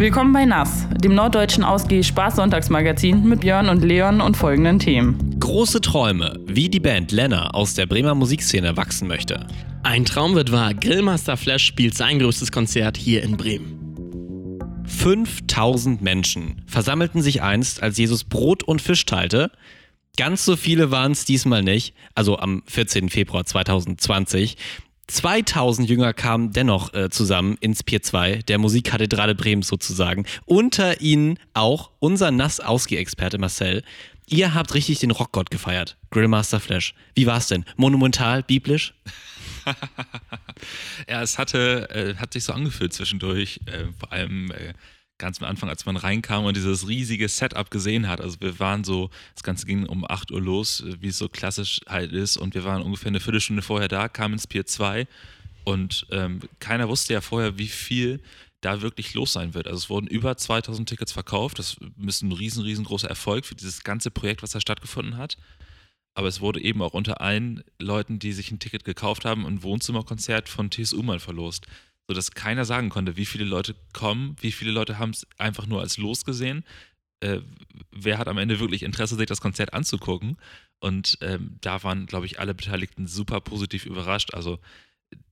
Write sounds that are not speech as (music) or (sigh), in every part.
Willkommen bei Nass, dem norddeutschen Ausgeh Spaß-Sonntagsmagazin mit Björn und Leon und folgenden Themen. Große Träume, wie die Band Lenner aus der Bremer Musikszene wachsen möchte. Ein Traum wird wahr, Grillmaster Flash spielt sein größtes Konzert hier in Bremen. 5000 Menschen versammelten sich einst, als Jesus Brot und Fisch teilte. Ganz so viele waren es diesmal nicht, also am 14. Februar 2020. 2000 Jünger kamen dennoch äh, zusammen ins Pier 2, der Musikkathedrale Bremen sozusagen. Unter ihnen auch unser Nass-Ausgeh-Experte Marcel. Ihr habt richtig den Rockgott gefeiert, Grillmaster Flash. Wie war's denn? Monumental, biblisch? (laughs) ja, es hatte, äh, hat sich so angefühlt zwischendurch, äh, vor allem äh, ganz am Anfang, als man reinkam und dieses riesige Setup gesehen hat. Also wir waren so, das Ganze ging um 8 Uhr los, wie es so klassisch halt ist und wir waren ungefähr eine Viertelstunde vorher da, kamen ins Pier 2 und ähm, keiner wusste ja vorher, wie viel da wirklich los sein wird. Also es wurden über 2000 Tickets verkauft. Das ist ein riesen, riesengroßer Erfolg für dieses ganze Projekt, was da stattgefunden hat. Aber es wurde eben auch unter allen Leuten, die sich ein Ticket gekauft haben, ein Wohnzimmerkonzert von TSU mal verlost sodass keiner sagen konnte, wie viele Leute kommen, wie viele Leute haben es einfach nur als Los gesehen, äh, wer hat am Ende wirklich Interesse, sich das Konzert anzugucken. Und ähm, da waren, glaube ich, alle Beteiligten super positiv überrascht. Also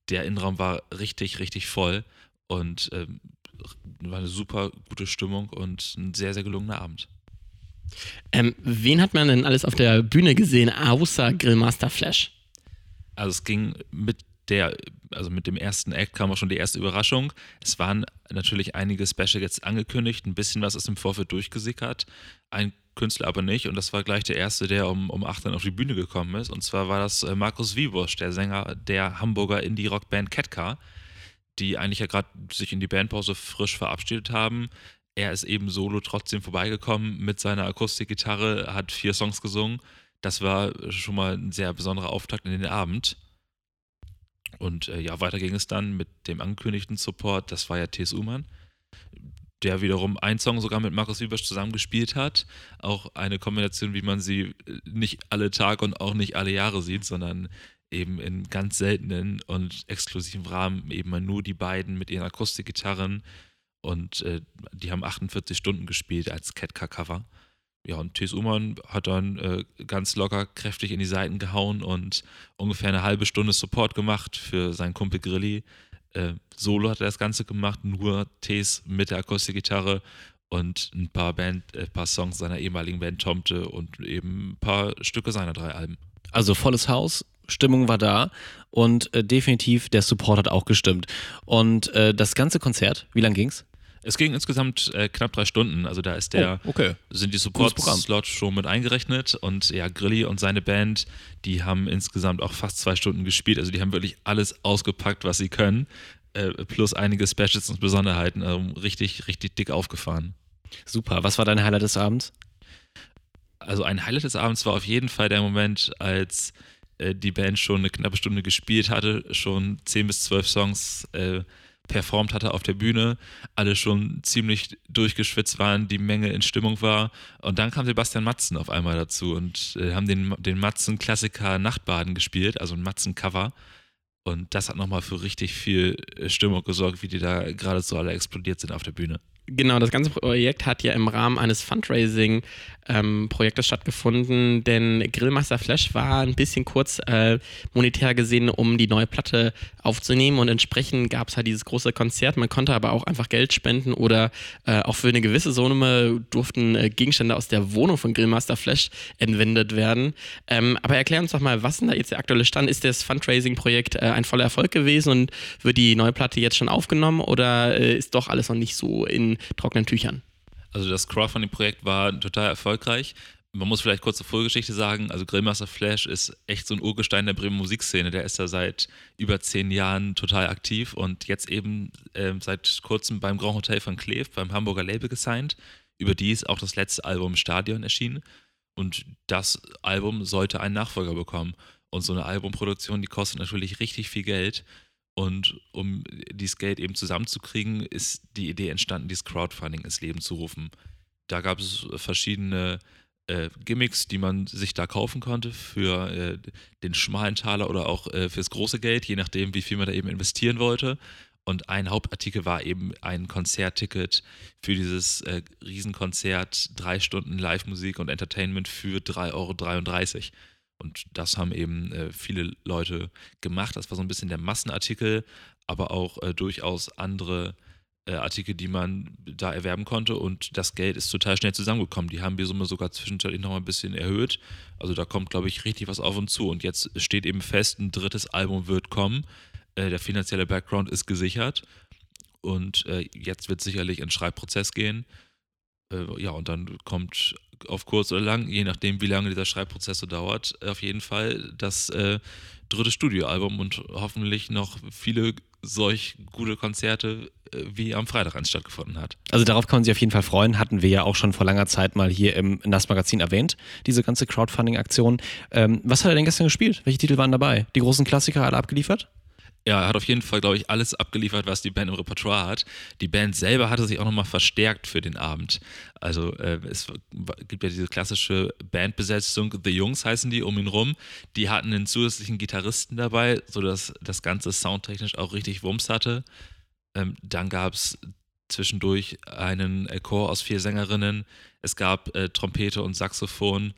der Innenraum war richtig, richtig voll und ähm, war eine super gute Stimmung und ein sehr, sehr gelungener Abend. Ähm, wen hat man denn alles auf der Bühne gesehen, außer Grillmaster Flash? Also es ging mit der, also mit dem ersten Act kam auch schon die erste Überraschung. Es waren natürlich einige Special jetzt angekündigt, ein bisschen was ist im Vorfeld durchgesickert. Ein Künstler aber nicht und das war gleich der erste, der um, um 8 dann auf die Bühne gekommen ist. Und zwar war das äh, Markus Wiebusch, der Sänger der Hamburger Indie-Rock-Band Ketka, die eigentlich ja gerade sich in die Bandpause frisch verabschiedet haben. Er ist eben solo trotzdem vorbeigekommen mit seiner Akustikgitarre, hat vier Songs gesungen. Das war schon mal ein sehr besonderer Auftakt in den Abend. Und äh, ja, weiter ging es dann mit dem angekündigten Support, das war ja T.S. Uman, der wiederum einen Song sogar mit Markus Wiebersch zusammengespielt hat. Auch eine Kombination, wie man sie äh, nicht alle Tage und auch nicht alle Jahre sieht, sondern eben in ganz seltenen und exklusiven Rahmen eben mal nur die beiden mit ihren Akustikgitarren und äh, die haben 48 Stunden gespielt als Ketka-Cover. Ja, und T.S. Uman hat dann äh, ganz locker kräftig in die Seiten gehauen und ungefähr eine halbe Stunde Support gemacht für seinen Kumpel Grilli. Äh, Solo hat er das Ganze gemacht, nur Tees mit der Akustikgitarre und ein paar Band, äh, paar Songs seiner ehemaligen Band Tomte und eben ein paar Stücke seiner drei Alben. Also volles Haus, Stimmung war da und äh, definitiv der Support hat auch gestimmt. Und äh, das ganze Konzert, wie lang ging's? Es ging insgesamt äh, knapp drei Stunden. Also da ist der, oh, okay. sind die Support-Slots schon mit eingerechnet und ja, Grilli und seine Band, die haben insgesamt auch fast zwei Stunden gespielt. Also die haben wirklich alles ausgepackt, was sie können, äh, plus einige Specials und Besonderheiten. Also richtig, richtig dick aufgefahren. Super. Was war dein Highlight des Abends? Also ein Highlight des Abends war auf jeden Fall der Moment, als äh, die Band schon eine knappe Stunde gespielt hatte, schon zehn bis zwölf Songs äh, performt hatte auf der Bühne, alle schon ziemlich durchgeschwitzt waren, die Menge in Stimmung war. Und dann kam Sebastian Matzen auf einmal dazu und äh, haben den, den Matzen-Klassiker Nachtbaden gespielt, also ein Matzen-Cover. Und das hat nochmal für richtig viel äh, Stimmung gesorgt, wie die da gerade so alle explodiert sind auf der Bühne. Genau, das ganze Projekt hat ja im Rahmen eines Fundraising ähm, stattgefunden, denn Grillmaster Flash war ein bisschen kurz äh, monetär gesehen, um die neue Platte aufzunehmen und entsprechend gab es halt dieses große Konzert. Man konnte aber auch einfach Geld spenden oder äh, auch für eine gewisse Summe durften äh, Gegenstände aus der Wohnung von Grillmaster Flash entwendet werden. Ähm, aber erklär uns doch mal, was denn da jetzt der aktuelle Stand? Ist das Fundraising-Projekt äh, ein voller Erfolg gewesen und wird die neue Platte jetzt schon aufgenommen oder äh, ist doch alles noch nicht so in trockenen Tüchern? Also das Crowdfunding-Projekt war total erfolgreich. Man muss vielleicht kurz zur Vorgeschichte sagen, also Grillmaster Flash ist echt so ein Urgestein der Bremer Musikszene. Der ist da seit über zehn Jahren total aktiv und jetzt eben äh, seit kurzem beim Grand Hotel von Kleef, beim Hamburger Label gesigned. Über die ist auch das letzte Album Stadion erschienen. Und das Album sollte einen Nachfolger bekommen. Und so eine Albumproduktion, die kostet natürlich richtig viel Geld. Und um dieses Geld eben zusammenzukriegen, ist die Idee entstanden, dieses Crowdfunding ins Leben zu rufen. Da gab es verschiedene äh, Gimmicks, die man sich da kaufen konnte für äh, den schmalen Taler oder auch äh, fürs große Geld, je nachdem, wie viel man da eben investieren wollte. Und ein Hauptartikel war eben ein Konzertticket für dieses äh, Riesenkonzert, drei Stunden Live-Musik und Entertainment für 3,33 Euro. Und das haben eben äh, viele Leute gemacht. Das war so ein bisschen der Massenartikel, aber auch äh, durchaus andere äh, Artikel, die man da erwerben konnte. Und das Geld ist total schnell zusammengekommen. Die haben die Summe sogar zwischenzeitlich noch ein bisschen erhöht. Also da kommt, glaube ich, richtig was auf uns zu. Und jetzt steht eben fest, ein drittes Album wird kommen. Äh, der finanzielle Background ist gesichert und äh, jetzt wird sicherlich ein Schreibprozess gehen. Äh, ja, und dann kommt auf kurz oder lang, je nachdem, wie lange dieser Schreibprozess so dauert, auf jeden Fall das äh, dritte Studioalbum und hoffentlich noch viele solch gute Konzerte, äh, wie am Freitag eins stattgefunden hat. Also darauf kann man sich auf jeden Fall freuen. Hatten wir ja auch schon vor langer Zeit mal hier im NAS-Magazin erwähnt, diese ganze Crowdfunding-Aktion. Ähm, was hat er denn gestern gespielt? Welche Titel waren dabei? Die großen Klassiker alle abgeliefert? Ja, er hat auf jeden Fall, glaube ich, alles abgeliefert, was die Band im Repertoire hat. Die Band selber hatte sich auch nochmal verstärkt für den Abend. Also äh, es gibt ja diese klassische Bandbesetzung, The Jungs heißen die, um ihn rum. Die hatten einen zusätzlichen Gitarristen dabei, sodass das Ganze soundtechnisch auch richtig Wumms hatte. Ähm, dann gab es zwischendurch einen Chor aus vier Sängerinnen. Es gab äh, Trompete und Saxophon.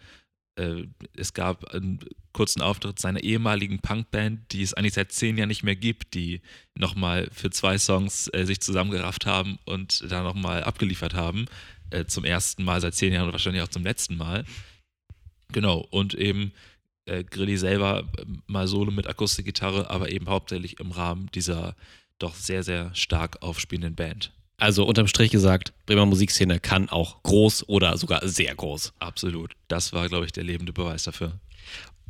Äh, es gab einen kurzen Auftritt seiner ehemaligen Punkband, die es eigentlich seit zehn Jahren nicht mehr gibt, die nochmal für zwei Songs äh, sich zusammengerafft haben und da nochmal abgeliefert haben. Äh, zum ersten Mal seit zehn Jahren und wahrscheinlich auch zum letzten Mal. Genau, und eben äh, Grilli selber äh, mal solo mit Akustikgitarre, aber eben hauptsächlich im Rahmen dieser doch sehr, sehr stark aufspielenden Band. Also unterm Strich gesagt, Bremer Musikszene kann auch groß oder sogar sehr groß. Absolut. Das war, glaube ich, der lebende Beweis dafür.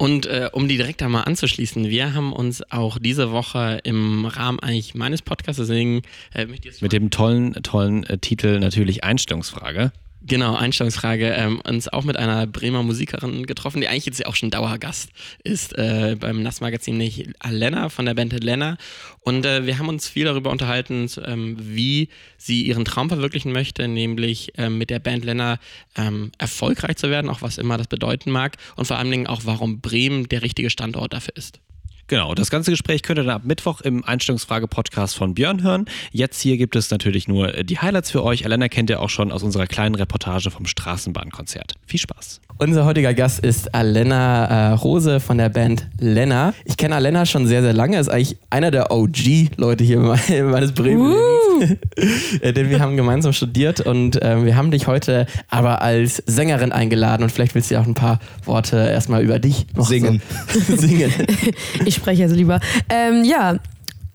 Und äh, um die direkt einmal anzuschließen, wir haben uns auch diese Woche im Rahmen eigentlich meines Podcasts, deswegen äh, mit dem tollen, tollen äh, Titel natürlich Einstellungsfrage. Genau, Einstellungsfrage. Ähm, uns auch mit einer Bremer Musikerin getroffen, die eigentlich jetzt ja auch schon Dauergast ist äh, beim Nass-Magazin, nicht Lena von der Band Lena. Und äh, wir haben uns viel darüber unterhalten, ähm, wie sie ihren Traum verwirklichen möchte, nämlich ähm, mit der Band Lena ähm, erfolgreich zu werden, auch was immer das bedeuten mag. Und vor allen Dingen auch, warum Bremen der richtige Standort dafür ist. Genau, das ganze Gespräch könnt ihr dann ab Mittwoch im Einstellungsfrage-Podcast von Björn hören. Jetzt hier gibt es natürlich nur die Highlights für euch. Elena kennt ihr auch schon aus unserer kleinen Reportage vom Straßenbahnkonzert. Viel Spaß. Unser heutiger Gast ist Alena äh, Rose von der Band Lena. Ich kenne Alena schon sehr, sehr lange. Ist eigentlich einer der OG-Leute hier meines Bremen. Äh, (laughs) denn wir haben gemeinsam studiert und äh, wir haben dich heute aber als Sängerin eingeladen und vielleicht willst du ja auch ein paar Worte erstmal über dich noch singen. So (laughs) singen. (laughs) Ich spreche jetzt lieber. Ähm, ja,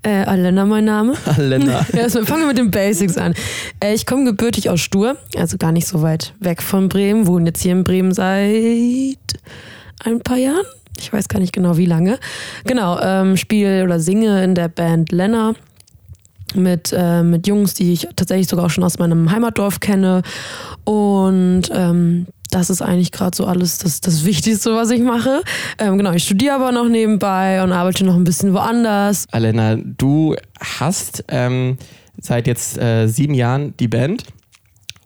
äh, Alena mein Name. Alena. ja, also fangen wir mit den Basics an. Äh, ich komme gebürtig aus Stur, also gar nicht so weit weg von Bremen, wohne jetzt hier in Bremen seit ein paar Jahren. Ich weiß gar nicht genau wie lange. Genau, ähm, spiele oder singe in der Band Lena mit, äh, mit Jungs, die ich tatsächlich sogar auch schon aus meinem Heimatdorf kenne. Und ähm, das ist eigentlich gerade so alles das, das Wichtigste, was ich mache. Ähm, genau, ich studiere aber noch nebenbei und arbeite noch ein bisschen woanders. Alena, du hast ähm, seit jetzt äh, sieben Jahren die Band.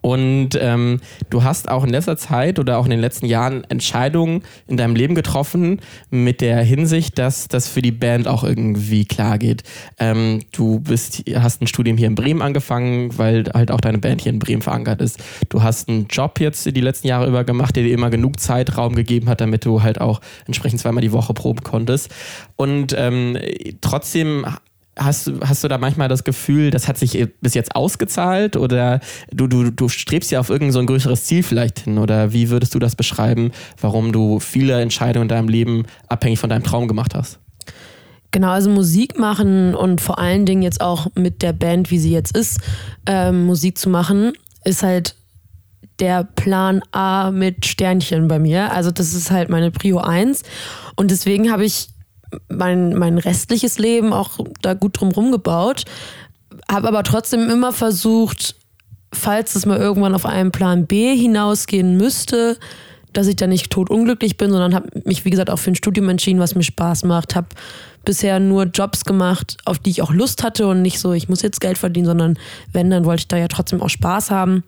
Und ähm, du hast auch in letzter Zeit oder auch in den letzten Jahren Entscheidungen in deinem Leben getroffen mit der Hinsicht, dass das für die Band auch irgendwie klar geht. Ähm, du bist, hast ein Studium hier in Bremen angefangen, weil halt auch deine Band hier in Bremen verankert ist. Du hast einen Job jetzt die letzten Jahre über gemacht, der dir immer genug Zeitraum gegeben hat, damit du halt auch entsprechend zweimal die Woche proben konntest. Und ähm, trotzdem Hast du, hast du da manchmal das Gefühl, das hat sich bis jetzt ausgezahlt oder du, du, du strebst ja auf irgendein so ein größeres Ziel vielleicht hin oder wie würdest du das beschreiben, warum du viele Entscheidungen in deinem Leben abhängig von deinem Traum gemacht hast? Genau, also Musik machen und vor allen Dingen jetzt auch mit der Band, wie sie jetzt ist, ähm, Musik zu machen, ist halt der Plan A mit Sternchen bei mir. Also das ist halt meine Prio 1 und deswegen habe ich mein, mein restliches Leben auch da gut drum gebaut. Habe aber trotzdem immer versucht, falls es mal irgendwann auf einen Plan B hinausgehen müsste, dass ich da nicht totunglücklich bin, sondern habe mich, wie gesagt, auch für ein Studium entschieden, was mir Spaß macht. Habe bisher nur Jobs gemacht, auf die ich auch Lust hatte und nicht so, ich muss jetzt Geld verdienen, sondern wenn, dann wollte ich da ja trotzdem auch Spaß haben.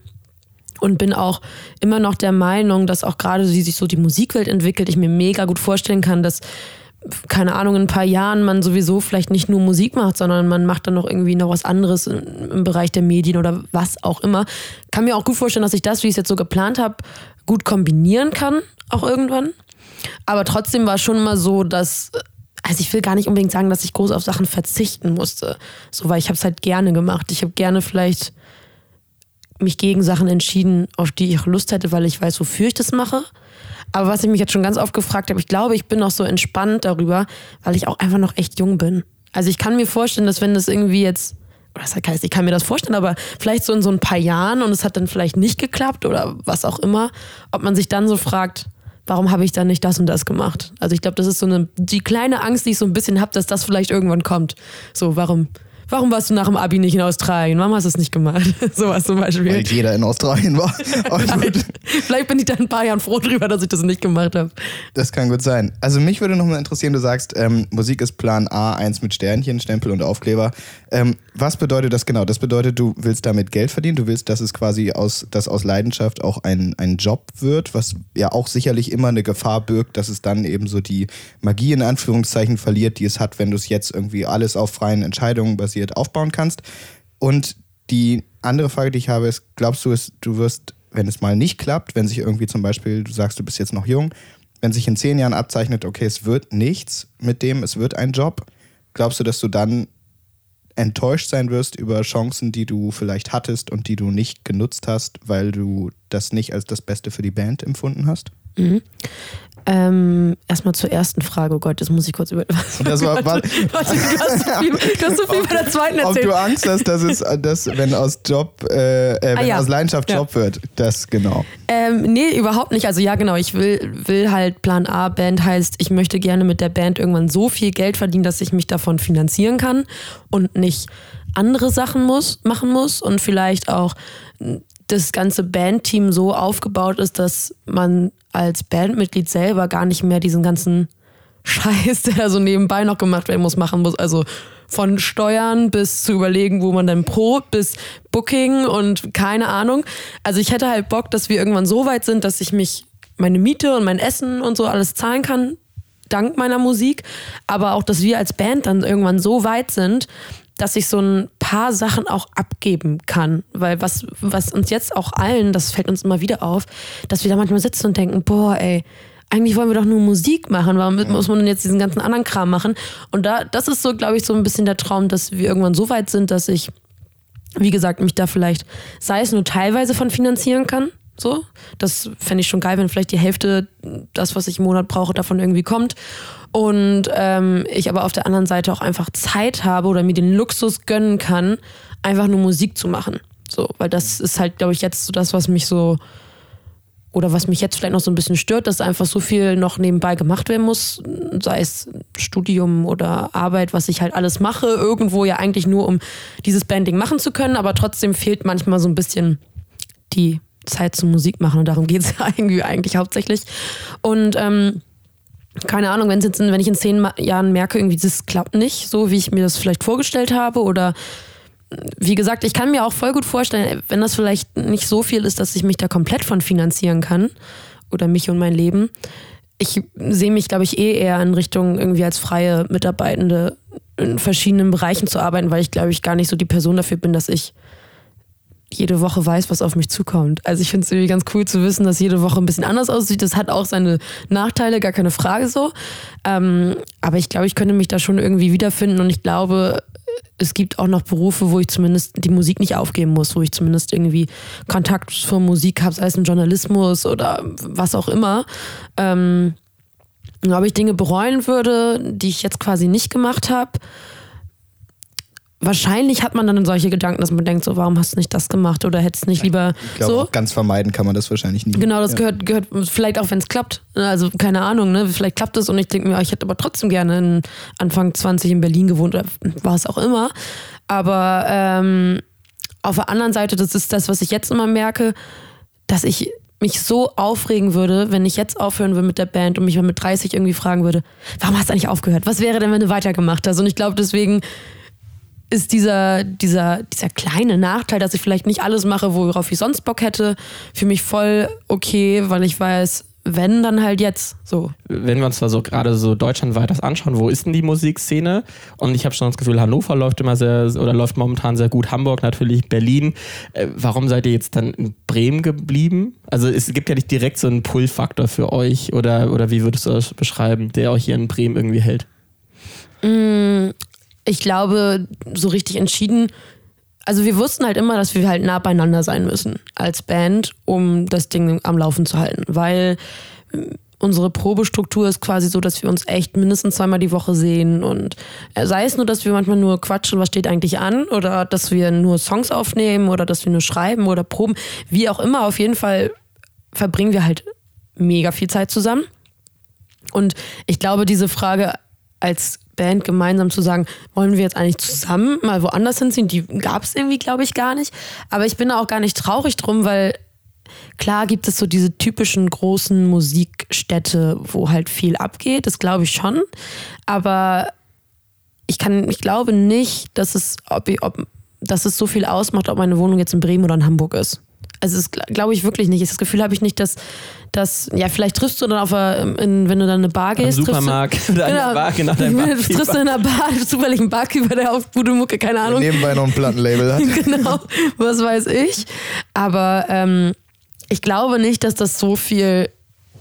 Und bin auch immer noch der Meinung, dass auch gerade wie sich so die Musikwelt entwickelt, ich mir mega gut vorstellen kann, dass keine Ahnung, in ein paar Jahren man sowieso vielleicht nicht nur Musik macht, sondern man macht dann noch irgendwie noch was anderes im Bereich der Medien oder was auch immer. Kann mir auch gut vorstellen, dass ich das, wie ich es jetzt so geplant habe, gut kombinieren kann, auch irgendwann. Aber trotzdem war schon immer so, dass also ich will gar nicht unbedingt sagen, dass ich groß auf Sachen verzichten musste. So, weil ich habe es halt gerne gemacht. Ich habe gerne vielleicht mich gegen Sachen entschieden, auf die ich Lust hätte, weil ich weiß, wofür ich das mache. Aber was ich mich jetzt schon ganz oft gefragt habe, ich glaube, ich bin noch so entspannt darüber, weil ich auch einfach noch echt jung bin. Also ich kann mir vorstellen, dass wenn das irgendwie jetzt, das heißt, ich kann mir das vorstellen, aber vielleicht so in so ein paar Jahren und es hat dann vielleicht nicht geklappt oder was auch immer, ob man sich dann so fragt, warum habe ich dann nicht das und das gemacht? Also ich glaube, das ist so eine, die kleine Angst, die ich so ein bisschen habe, dass das vielleicht irgendwann kommt. So, warum, Warum warst du nach dem Abi nicht in Australien? Warum hast du es nicht gemacht? (laughs) Sowas zum Beispiel. Weil jeder in Australien war. (laughs) Vielleicht bin ich da ein paar Jahren froh drüber, dass ich das nicht gemacht habe. Das kann gut sein. Also mich würde noch mal interessieren, du sagst, ähm, Musik ist Plan A, eins mit Sternchen, Stempel und Aufkleber. Ähm, was bedeutet das genau? Das bedeutet, du willst damit Geld verdienen, du willst, dass es quasi aus, dass aus Leidenschaft auch ein, ein Job wird, was ja auch sicherlich immer eine Gefahr birgt, dass es dann eben so die Magie in Anführungszeichen verliert, die es hat, wenn du es jetzt irgendwie alles auf freien Entscheidungen basiert basiert aufbauen kannst. Und die andere Frage, die ich habe, ist, glaubst du, du wirst, wenn es mal nicht klappt, wenn sich irgendwie zum Beispiel, du sagst, du bist jetzt noch jung, wenn sich in zehn Jahren abzeichnet, okay, es wird nichts mit dem, es wird ein Job, glaubst du, dass du dann enttäuscht sein wirst über Chancen, die du vielleicht hattest und die du nicht genutzt hast, weil du das nicht als das Beste für die Band empfunden hast? Mhm. Ähm, erstmal zur ersten Frage, oh Gott, das muss ich kurz über. Das war, (laughs) war, du, hast so viel, du hast so viel bei der zweiten erzählt. Ob du Angst hast, dass es, dass, wenn aus Job, äh, äh wenn ah, ja. aus Leidenschaft ja. Job wird, das genau. Ähm, nee, überhaupt nicht. Also ja, genau, ich will, will halt Plan A Band heißt, ich möchte gerne mit der Band irgendwann so viel Geld verdienen, dass ich mich davon finanzieren kann und nicht andere Sachen muss, machen muss und vielleicht auch das ganze Bandteam so aufgebaut ist, dass man als Bandmitglied selber gar nicht mehr diesen ganzen Scheiß, der da so nebenbei noch gemacht werden muss, machen muss. Also von Steuern bis zu überlegen, wo man dann probt, bis Booking und keine Ahnung. Also ich hätte halt Bock, dass wir irgendwann so weit sind, dass ich mich meine Miete und mein Essen und so alles zahlen kann, dank meiner Musik. Aber auch, dass wir als Band dann irgendwann so weit sind, dass ich so ein paar Sachen auch abgeben kann. Weil was, was uns jetzt auch allen, das fällt uns immer wieder auf, dass wir da manchmal sitzen und denken, boah, ey, eigentlich wollen wir doch nur Musik machen. Warum muss man denn jetzt diesen ganzen anderen Kram machen? Und da, das ist so, glaube ich, so ein bisschen der Traum, dass wir irgendwann so weit sind, dass ich, wie gesagt, mich da vielleicht, sei es nur teilweise von finanzieren kann. So, das fände ich schon geil, wenn vielleicht die Hälfte, das, was ich im Monat brauche, davon irgendwie kommt und ähm, ich aber auf der anderen Seite auch einfach Zeit habe oder mir den Luxus gönnen kann, einfach nur Musik zu machen. So, weil das ist halt, glaube ich, jetzt so das, was mich so oder was mich jetzt vielleicht noch so ein bisschen stört, dass einfach so viel noch nebenbei gemacht werden muss, sei es Studium oder Arbeit, was ich halt alles mache, irgendwo ja eigentlich nur, um dieses Banding machen zu können, aber trotzdem fehlt manchmal so ein bisschen die Zeit zum Musik machen und darum geht (laughs) es ja irgendwie eigentlich hauptsächlich. Und ähm, keine Ahnung, wenn jetzt, wenn ich in zehn Jahren merke, irgendwie das klappt nicht, so wie ich mir das vielleicht vorgestellt habe oder wie gesagt, ich kann mir auch voll gut vorstellen, wenn das vielleicht nicht so viel ist, dass ich mich da komplett von finanzieren kann oder mich und mein Leben. Ich sehe mich, glaube ich, eh eher in Richtung irgendwie als freie Mitarbeitende in verschiedenen Bereichen zu arbeiten, weil ich, glaube ich, gar nicht so die Person dafür bin, dass ich jede Woche weiß, was auf mich zukommt. Also ich finde es irgendwie ganz cool zu wissen, dass jede Woche ein bisschen anders aussieht. Das hat auch seine Nachteile, gar keine Frage so. Ähm, aber ich glaube, ich könnte mich da schon irgendwie wiederfinden und ich glaube, es gibt auch noch Berufe, wo ich zumindest die Musik nicht aufgeben muss, wo ich zumindest irgendwie Kontakt zur Musik habe, sei es im Journalismus oder was auch immer. Ähm, ob ich Dinge bereuen würde, die ich jetzt quasi nicht gemacht habe wahrscheinlich hat man dann solche Gedanken, dass man denkt, so, warum hast du nicht das gemacht oder hättest nicht lieber ich glaube, so. ganz vermeiden kann man das wahrscheinlich nie. Genau, das ja. gehört, gehört vielleicht auch, wenn es klappt. Also keine Ahnung, ne? vielleicht klappt es und ich denke mir, ich hätte aber trotzdem gerne in Anfang 20 in Berlin gewohnt oder war es auch immer. Aber ähm, auf der anderen Seite, das ist das, was ich jetzt immer merke, dass ich mich so aufregen würde, wenn ich jetzt aufhören würde mit der Band und mich mal mit 30 irgendwie fragen würde, warum hast du eigentlich aufgehört? Was wäre denn, wenn du weitergemacht hast? Und ich glaube, deswegen ist dieser, dieser, dieser kleine Nachteil, dass ich vielleicht nicht alles mache, worauf ich sonst Bock hätte, für mich voll okay, weil ich weiß, wenn, dann halt jetzt. So. Wenn wir uns da so gerade so deutschlandweit das anschauen, wo ist denn die Musikszene? Und ich habe schon das Gefühl, Hannover läuft immer sehr oder läuft momentan sehr gut, Hamburg natürlich, Berlin. Äh, warum seid ihr jetzt dann in Bremen geblieben? Also es gibt ja nicht direkt so einen Pull-Faktor für euch oder, oder wie würdest du das beschreiben, der euch hier in Bremen irgendwie hält? Ich glaube, so richtig entschieden. Also wir wussten halt immer, dass wir halt nah beieinander sein müssen als Band, um das Ding am Laufen zu halten. Weil ähm, unsere Probestruktur ist quasi so, dass wir uns echt mindestens zweimal die Woche sehen. Und äh, sei es nur, dass wir manchmal nur quatschen, was steht eigentlich an, oder dass wir nur Songs aufnehmen oder dass wir nur schreiben oder proben. Wie auch immer, auf jeden Fall verbringen wir halt mega viel Zeit zusammen. Und ich glaube, diese Frage als Band gemeinsam zu sagen, wollen wir jetzt eigentlich zusammen mal woanders hinziehen, die gab es irgendwie, glaube ich, gar nicht. Aber ich bin da auch gar nicht traurig drum, weil klar gibt es so diese typischen großen Musikstädte, wo halt viel abgeht, das glaube ich schon. Aber ich kann, ich glaube nicht, dass es, ob, ob, dass es so viel ausmacht, ob meine Wohnung jetzt in Bremen oder in Hamburg ist. Also das glaube ich wirklich nicht. Das Gefühl habe ich nicht, dass, dass, ja, vielleicht triffst du dann auf einer, in, wenn du dann in eine Bar Am gehst, triffst du, Supermarkt (laughs) oder der Bar, genau, (laughs) triffst du in einer Bar, zufällig einen Barkeeper, der auf gute Mucke, keine Ahnung. Nebenbei noch ein Plattenlabel hat. (laughs) genau, was weiß ich. Aber ähm, ich glaube nicht, dass das so viel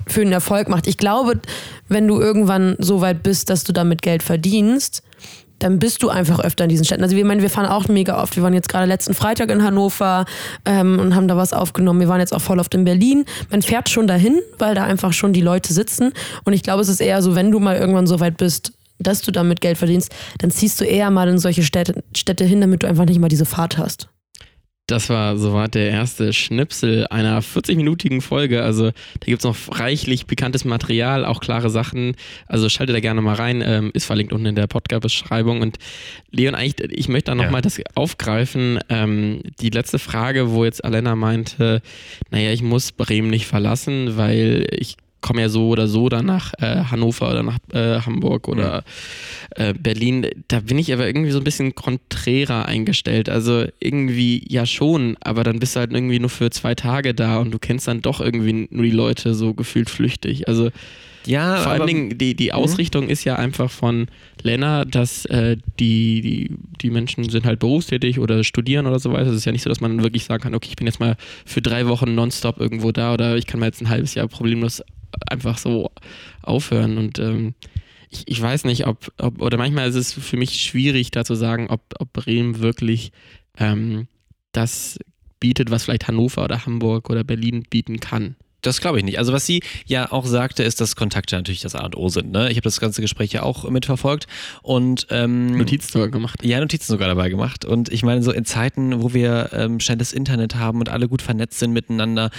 für einen Erfolg macht. Ich glaube, wenn du irgendwann so weit bist, dass du damit Geld verdienst, dann bist du einfach öfter in diesen Städten. Also wir meinen, wir fahren auch mega oft. Wir waren jetzt gerade letzten Freitag in Hannover ähm, und haben da was aufgenommen. Wir waren jetzt auch voll oft in Berlin. Man fährt schon dahin, weil da einfach schon die Leute sitzen. Und ich glaube, es ist eher so, wenn du mal irgendwann so weit bist, dass du damit Geld verdienst, dann ziehst du eher mal in solche Städte, Städte hin, damit du einfach nicht mal diese Fahrt hast. Das war soweit der erste Schnipsel einer 40-minütigen Folge. Also da gibt es noch reichlich bekanntes Material, auch klare Sachen. Also schaltet da gerne mal rein. Ähm, ist verlinkt unten in der Podcast-Beschreibung. Und Leon, eigentlich, ich möchte da nochmal Ja. das aufgreifen. Ähm, die letzte Frage, wo jetzt Alena meinte, naja, ich muss Bremen nicht verlassen, weil ich komme ja so oder so dann nach äh, Hannover oder nach äh, Hamburg oder äh, Berlin. Da bin ich aber irgendwie so ein bisschen konträrer eingestellt. Also irgendwie ja schon, aber dann bist du halt irgendwie nur für zwei Tage da und du kennst dann doch irgendwie nur die Leute so gefühlt flüchtig. Also Ja, vor allen Dingen, die, die Ausrichtung ist ja einfach von Lena, dass äh, die, die, die Menschen sind halt berufstätig oder studieren oder so weiter. Es ist ja nicht so, dass man wirklich sagen kann, okay, ich bin jetzt mal für drei Wochen nonstop irgendwo da oder ich kann mal jetzt ein halbes Jahr problemlos einfach so aufhören. Und ähm, ich, ich weiß nicht, ob, ob, oder manchmal ist es für mich schwierig, da zu sagen, ob, ob Bremen wirklich ähm, das bietet, was vielleicht Hannover oder Hamburg oder Berlin bieten kann. Das glaube ich nicht. Also was sie ja auch sagte, ist, dass Kontakte natürlich das A und O sind. Ne? Ich habe das ganze Gespräch ja auch mitverfolgt und ähm, Notizen sogar gemacht. Ja, Notizen sogar dabei gemacht. Und ich meine, so in Zeiten, wo wir ähm, schnelles Internet haben und alle gut vernetzt sind miteinander,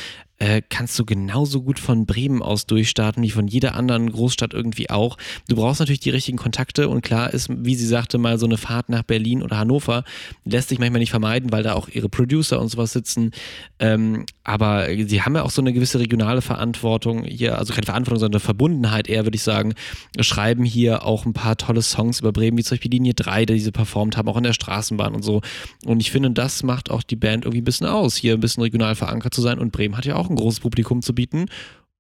äh, kannst du genauso gut von Bremen aus durchstarten wie von jeder anderen Großstadt irgendwie auch. Du brauchst natürlich die richtigen Kontakte und klar ist, wie sie sagte, mal so eine Fahrt nach Berlin oder Hannover lässt sich manchmal nicht vermeiden, weil da auch ihre Producer und sowas sitzen. Ähm, aber sie haben ja auch so eine gewisse regionale Verantwortung hier, also keine Verantwortung, sondern Verbundenheit eher, würde ich sagen. Schreiben hier auch ein paar tolle Songs über Bremen, wie zum Beispiel Linie 3, die sie performt haben, auch in der Straßenbahn und so. Und ich finde, das macht auch die Band irgendwie ein bisschen aus, hier ein bisschen regional verankert zu sein. Und Bremen hat ja auch ein großes Publikum zu bieten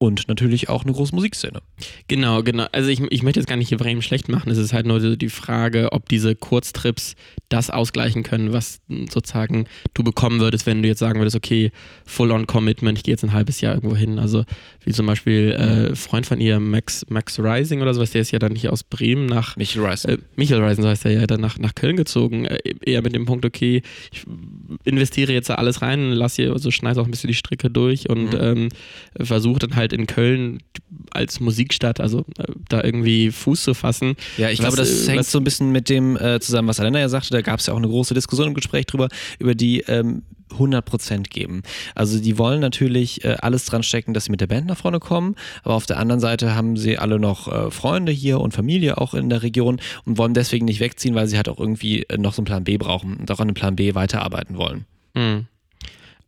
und natürlich auch eine große Musikszene. Genau, genau. Also ich, ich möchte jetzt gar nicht hier Bremen schlecht machen. Es ist halt nur so die Frage, ob diese Kurztrips das ausgleichen können, was sozusagen du bekommen würdest, wenn du jetzt sagen würdest, okay, Full-on-Commitment, ich gehe jetzt ein halbes Jahr irgendwo hin. Also wie zum Beispiel äh, Freund von ihr, Max, Max Rising oder sowas, der ist ja dann hier aus Bremen nach Michael Rice. äh, Michael Reisen, so heißt er ja, dann nach, nach Köln gezogen. Äh, eher mit dem Punkt, okay, ich investiere jetzt da alles rein, lass hier, also schneid auch ein bisschen die Stricke durch und ähm, versuche dann halt in Köln als Musikstadt, also äh, da irgendwie Fuß zu fassen. Ja, ich Was, glaube, das äh, hängt so ein bisschen mit dem äh, zusammen, was Alena ja sagte. Da gab es ja auch eine große Diskussion im Gespräch drüber, über die ähm, 100% geben. Also die wollen natürlich äh, alles dran stecken, dass sie mit der Band nach vorne kommen, aber auf der anderen Seite haben sie alle noch äh, Freunde hier und Familie auch in der Region und wollen deswegen nicht wegziehen, weil sie halt auch irgendwie äh, noch so einen Plan B brauchen und auch an dem Plan B weiterarbeiten wollen. Hm.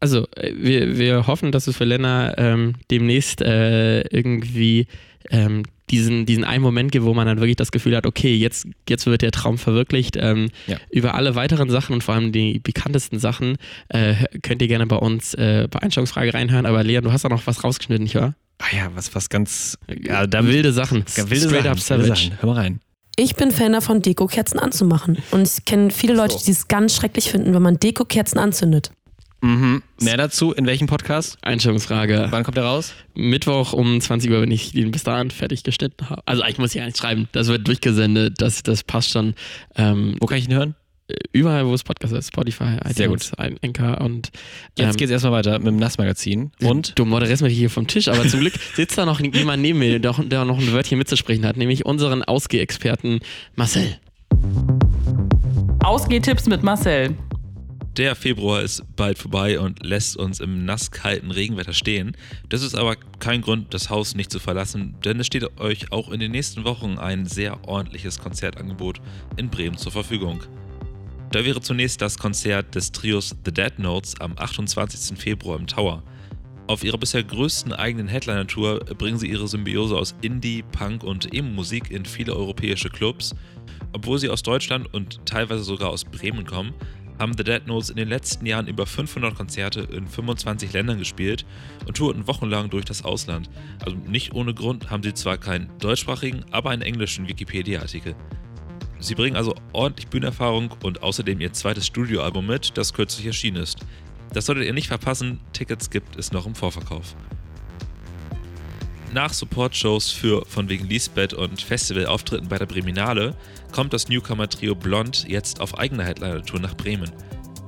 Also, äh, wir, wir hoffen, dass es für Lena ähm, demnächst äh, irgendwie ähm, diesen, diesen einen Moment gibt, wo man dann wirklich das Gefühl hat, okay, jetzt, jetzt wird der Traum verwirklicht. Ähm, Ja. Über alle weiteren Sachen und vor allem die bekanntesten Sachen äh, könnt ihr gerne bei uns äh, bei Einstellungsfrage reinhören. Aber Leon, du hast da noch was rausgeschnitten, nicht wahr? Ah ja, was, was ganz. Ja, da wilde Sachen. Ja, wilde Straight Sachen, up savage. wilde Sachen. Hör mal rein. Ich bin Fan davon, Dekokerzen anzumachen. Und ich kenne viele Leute, die es ganz schrecklich finden, wenn man Dekokerzen anzündet. Mhm. Mehr dazu in welchem Podcast? Einstellungsfrage. Wann kommt der raus? Mittwoch um 20 Uhr, wenn ich den bis dahin fertig geschnitten habe. Also ich muss ja nicht schreiben, das wird durchgesendet, das, das passt schon. Ähm, Wo kann ich ihn hören? überall, wo es Podcast ist, Spotify, Sehr iTunes, Anchor und Jetzt ähm, geht's erstmal weiter mit dem Nassmagazin. Und? Du moderierst mich hier vom Tisch, aber zum Glück (laughs) sitzt da noch jemand neben mir, der, der noch ein Wörtchen mitzusprechen hat, nämlich unseren Ausgeh-Experten Marcel. Ausgehtipps mit Marcel. Der Februar ist bald vorbei und lässt uns im nasskalten Regenwetter stehen. Das ist aber kein Grund, das Haus nicht zu verlassen, denn es steht euch auch in den nächsten Wochen ein sehr ordentliches Konzertangebot in Bremen zur Verfügung. Da wäre zunächst das Konzert des Trios The Dead Notes am 28. Februar im Tower. Auf ihrer bisher größten eigenen Headliner-Tour bringen sie ihre Symbiose aus Indie, Punk und Emo-Musik in viele europäische Clubs. Obwohl sie aus Deutschland und teilweise sogar aus Bremen kommen, haben The Dead Notes in den letzten Jahren über 500 Konzerte in 25 Ländern gespielt und tourten wochenlang durch das Ausland. Also nicht ohne Grund haben sie zwar keinen deutschsprachigen, aber einen englischen Wikipedia-Artikel. Sie bringen also ordentlich Bühnenerfahrung und außerdem ihr zweites Studioalbum mit, das kürzlich erschienen ist. Das solltet ihr nicht verpassen, Tickets gibt es noch im Vorverkauf. Nach Support-Shows für von wegen Lisbeth und Festivalauftritten bei der Breminale kommt das Newcomer-Trio Blond jetzt auf eigener Headliner-Tour nach Bremen.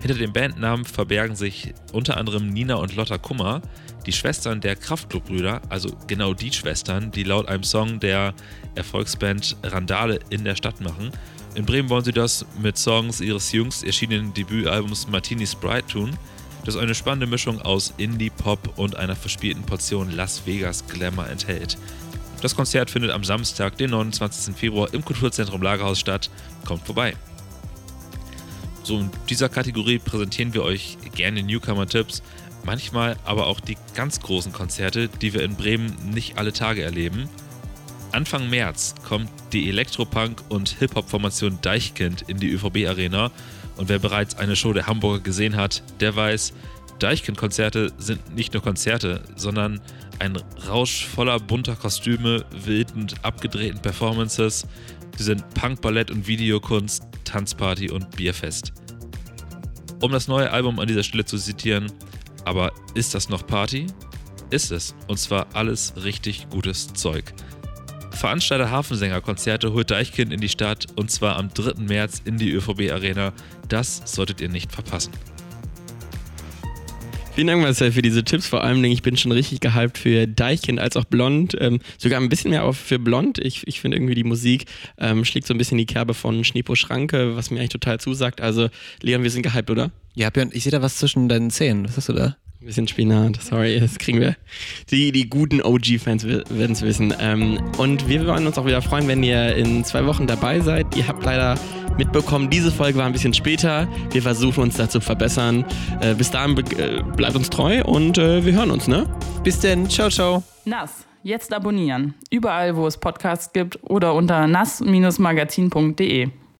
Hinter dem Bandnamen verbergen sich unter anderem Nina und Lotta Kummer, die Schwestern der Kraftklub-Brüder, also genau die Schwestern, die laut einem Song der Erfolgsband Randale in der Stadt machen. In Bremen wollen sie das mit Songs ihres jüngst erschienenen Debütalbums Martini Sprite tun das eine spannende Mischung aus Indie, Pop und einer verspielten Portion Las Vegas Glamour enthält. Das Konzert findet am Samstag, den 29. Februar im Kulturzentrum Lagerhaus statt. Kommt vorbei. So, in dieser Kategorie präsentieren wir euch gerne Newcomer-Tipps, manchmal aber auch die ganz großen Konzerte, die wir in Bremen nicht alle Tage erleben. Anfang März kommt die Elektropunk- und Hip-Hop-Formation Deichkind in die ÖVB-Arena und wer bereits eine Show der Hamburger gesehen hat, der weiß, Deichkind-Konzerte sind nicht nur Konzerte, sondern ein Rausch voller bunter Kostüme, wilden, abgedrehten Performances. Sie sind Punk, Ballett und Videokunst, Tanzparty und Bierfest. Um das neue Album an dieser Stelle zu zitieren, aber ist das noch Party? Ist es. Und zwar alles richtig gutes Zeug. Veranstalter Hafensänger-Konzerte holt Deichkind in die Stadt und zwar am 3. März in die ÖVB-Arena. Das solltet ihr nicht verpassen. Vielen Dank, Marcel, für diese Tipps. Vor allem, ich bin schon richtig gehypt für Deichkind als auch Blond. Ähm, sogar ein bisschen mehr auf für Blond. Ich, ich finde irgendwie die Musik ähm, schlägt so ein bisschen die Kerbe von Schneepo Schranke, was mir eigentlich total zusagt. Also, Leon, wir sind gehypt, oder? Ja, Björn, ich sehe da was zwischen deinen Zähnen. Was hast du da? Ein bisschen Spinat, sorry, das kriegen wir. Die, die guten OG-Fans werden es wissen. Ähm, und wir wollen uns auch wieder freuen, wenn ihr in zwei Wochen dabei seid. Ihr habt leider mitbekommen, diese Folge war ein bisschen später. Wir versuchen uns da zu verbessern. Äh, bis dahin äh, bleibt uns treu und äh, wir hören uns, ne? Bis denn, ciao, ciao. Nass, jetzt abonnieren. Überall, wo es Podcasts gibt oder unter nass-magazin.de.